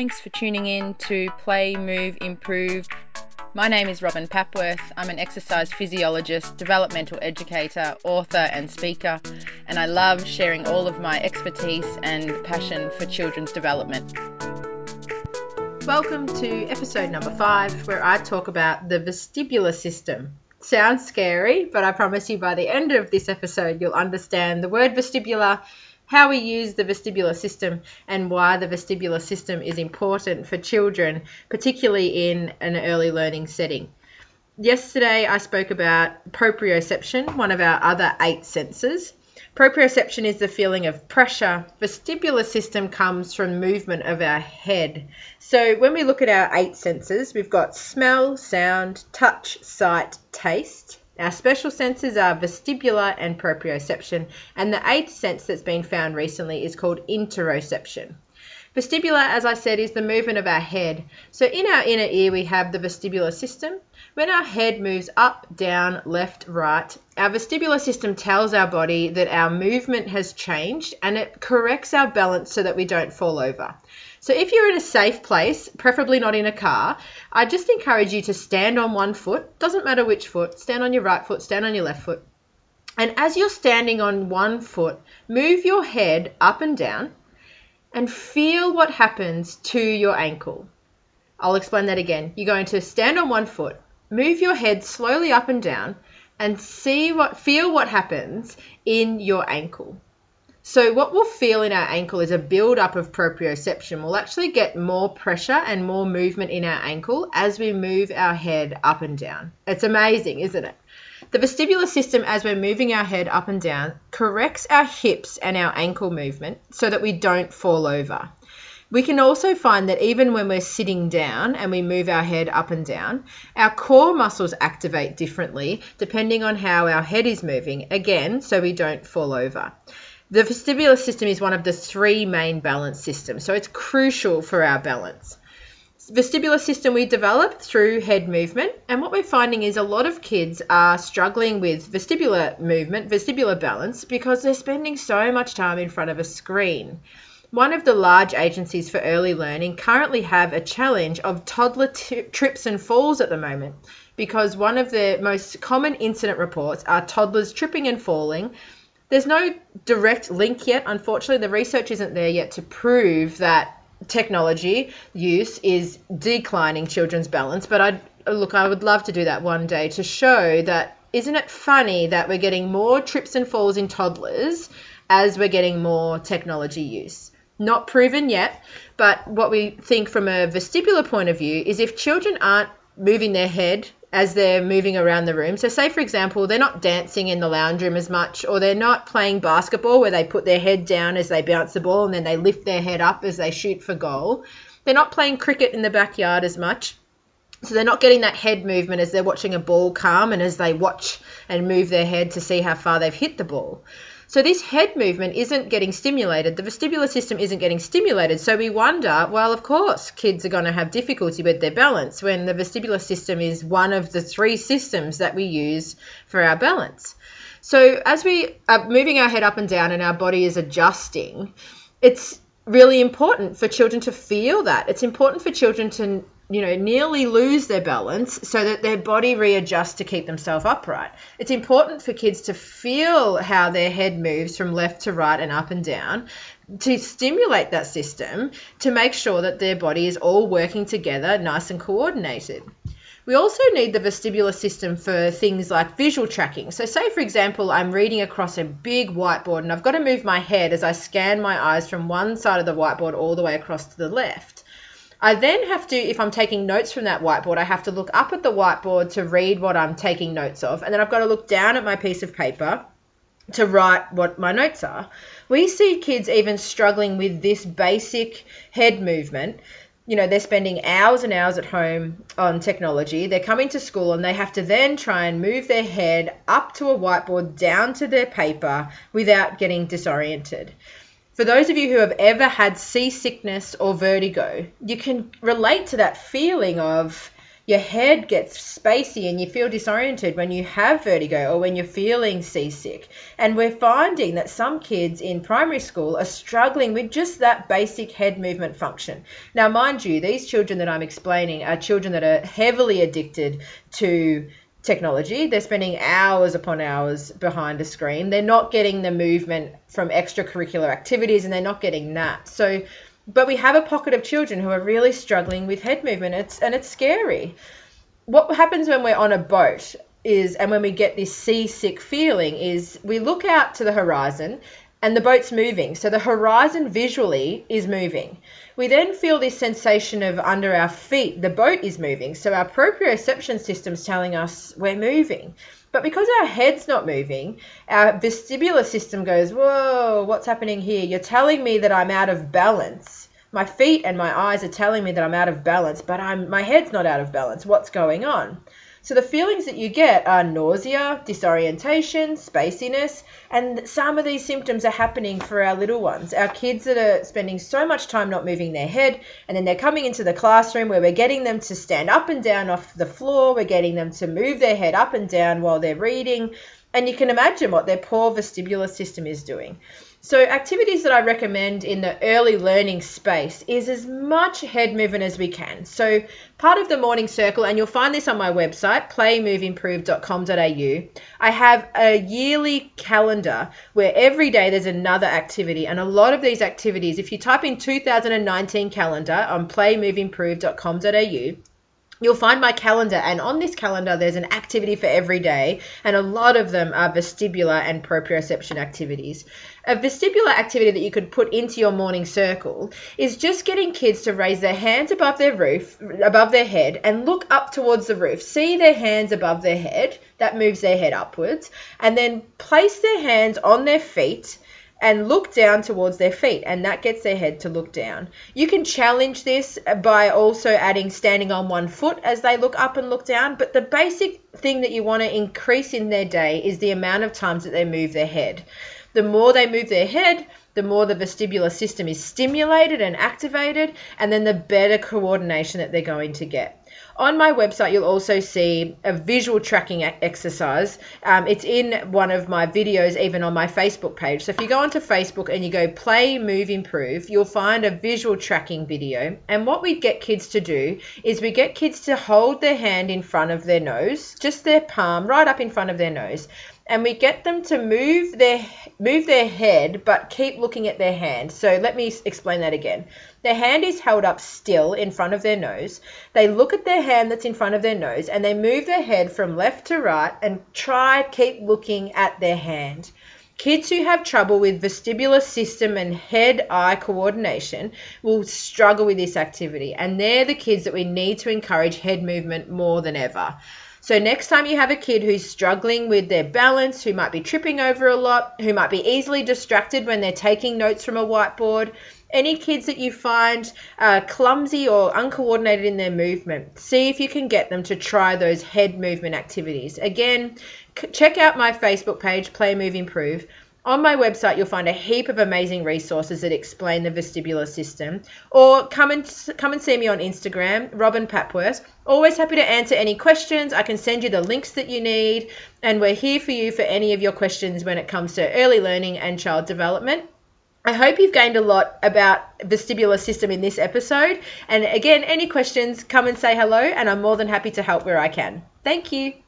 Thanks for tuning in to Play, Move, Improve. My name is Robyn Papworth. I'm an exercise physiologist, developmental educator, author, and speaker, and I love sharing all of my expertise and passion for children's development. Welcome to episode number five, where I talk about the vestibular system. Sounds scary, but I promise you by the end of this episode, you'll understand the word vestibular how we use the vestibular system and why the vestibular system is important for children, particularly in an early learning setting. Yesterday, I spoke about proprioception, one of our other eight senses. Proprioception is the feeling of pressure. Vestibular system comes from movement of our head. So when we look at our eight senses, we've got smell, sound, touch, sight, taste. Our special senses are vestibular and proprioception, and the eighth sense that's been found recently is called interoception. Vestibular, as I said, is the movement of our head. So in our inner ear, we have the vestibular system. When our head moves up, down, left, right, our vestibular system tells our body that our movement has changed and it corrects our balance so that we don't fall over. So if you're in a safe place, preferably not in a car, I just encourage you to stand on one foot, doesn't matter which foot, stand on your right foot, stand on your left foot. And as you're standing on one foot, move your head up and down and feel what happens to your ankle. I'll explain that again. You're going to stand on one foot, move your head slowly up and down and see what feel what happens in your ankle. So what we'll feel in our ankle is a build up of proprioception. We'll actually get more pressure and more movement in our ankle as we move our head up and down. It's amazing, isn't it? The vestibular system, as we're moving our head up and down, corrects our hips and our ankle movement so that we don't fall over. We can also find that even when we're sitting down and we move our head up and down, our core muscles activate differently depending on how our head is moving, again, so we don't fall over. The vestibular system is one of the three main balance systems, so it's crucial for our balance. Vestibular system we develop through head movement, and what we're finding is a lot of kids are struggling with vestibular movement, vestibular balance, because they're spending so much time in front of a screen. One of the large agencies for early learning currently have a challenge of toddler t- trips and falls at the moment because one of the most common incident reports are toddlers tripping and falling there's no direct link yet. Unfortunately, the research isn't there yet to prove that technology use is declining children's balance. But I look, I would love to do that one day to show that isn't it funny that we're getting more trips and falls in toddlers as we're getting more technology use. Not proven yet, but what we think from a vestibular point of view is if children aren't moving their head as they're moving around the room. So, say for example, they're not dancing in the lounge room as much, or they're not playing basketball where they put their head down as they bounce the ball and then they lift their head up as they shoot for goal. They're not playing cricket in the backyard as much. So, they're not getting that head movement as they're watching a ball come and as they watch and move their head to see how far they've hit the ball. So this head movement isn't getting stimulated. The vestibular system isn't getting stimulated. So we wonder, well, of course, kids are going to have difficulty with their balance when the vestibular system is one of the three systems that we use for our balance. So as we are moving our head up and down and our body is adjusting, it's really important for children to feel that. It's important for children to you know, nearly lose their balance so that their body readjusts to keep themselves upright. It's important for kids to feel how their head moves from left to right and up and down to stimulate that system to make sure that their body is all working together nice and coordinated. We also need the vestibular system for things like visual tracking. So, say for example, I'm reading across a big whiteboard and I've got to move my head as I scan my eyes from one side of the whiteboard all the way across to the left. I then have to, if I'm taking notes from that whiteboard, I have to look up at the whiteboard to read what I'm taking notes of. And then I've got to look down at my piece of paper to write what my notes are. We see kids even struggling with this basic head movement. You know, they're spending hours and hours at home on technology. They're coming to school and they have to then try and move their head up to a whiteboard, down to their paper without getting disoriented. For those of you who have ever had seasickness or vertigo, you can relate to that feeling of, Your head gets spacey and you feel disoriented when you have vertigo or when you're feeling seasick. And we're finding that some kids in primary school are struggling with just that basic head movement function. Now, mind you, these children that I'm explaining are children that are heavily addicted to technology. They're spending hours upon hours behind a screen. They're not getting the movement from extracurricular activities and they're not getting that. So, but we have a pocket of children who are really struggling with head movement. It's and it's scary. What happens when we're on a boat is and when we get this seasick feeling is we look out to the horizon and the boat's moving. So the horizon visually is moving. We then feel this sensation of under our feet, the boat is moving. So our proprioception system's telling us we're moving. But because our head's not moving, our vestibular system goes, Whoa, what's happening here? You're telling me that I'm out of balance. My feet and my eyes are telling me that I'm out of balance, but I'm my head's not out of balance. What's going on? So the feelings that you get are nausea, disorientation, spaciness, and some of these symptoms are happening for our little ones. Our kids that are spending so much time not moving their head, and then they're coming into the classroom where we're getting them to stand up and down off the floor, we're getting them to move their head up and down while they're reading, and you can imagine what their poor vestibular system is doing. So, activities that I recommend in the early learning space is as much head movement as we can. So, part of the morning circle, and you'll find this on my website, playmoveimprove.com.au, I have a yearly calendar where every day there's another activity. And a lot of these activities, if you type in 2019 calendar on playmoveimprove.com.au, you'll find my calendar and on this calendar there's an activity for every day and a lot of them are vestibular and proprioception activities. A vestibular activity that you could put into your morning circle is just getting kids to raise their hands above their roof above their head and look up towards the roof. See their hands above their head that moves their head upwards and then place their hands on their feet and look down towards their feet, and that gets their head to look down. You can challenge this by also adding standing on one foot as they look up and look down, but the basic thing that you want to increase in their day is the amount of times that they move their head. The more they move their head, the more the vestibular system is stimulated and activated, and then the better coordination that they're going to get. On my website, you'll also see a visual tracking exercise. Um, it's in one of my videos, even on my Facebook page. So if you go onto Facebook and you go play, move, improve, you'll find a visual tracking video. And what we get kids to do is we get kids to hold their hand in front of their nose, just their palm right up in front of their nose and we get them to move their move their head but keep looking at their hand. So let me explain that again. Their hand is held up still in front of their nose. They look at their hand that's in front of their nose and they move their head from left to right and try keep looking at their hand. Kids who have trouble with vestibular system and head eye coordination will struggle with this activity, and they're the kids that we need to encourage head movement more than ever. So next time you have a kid who's struggling with their balance, who might be tripping over a lot, who might be easily distracted when they're taking notes from a whiteboard, any kids that you find uh, clumsy or uncoordinated in their movement, see if you can get them to try those head movement activities. Again, check out my Facebook page, Play Move Improve. On my website, you'll find a heap of amazing resources that explain the vestibular system. Or come and come and see me on Instagram, Robyn Papworth. Always happy to answer any questions. I can send you the links that you need, and we're here for you for any of your questions when it comes to early learning and child development. I hope you've gained a lot about vestibular system in this episode. And again, any questions, come and say hello, and I'm more than happy to help where I can. Thank you.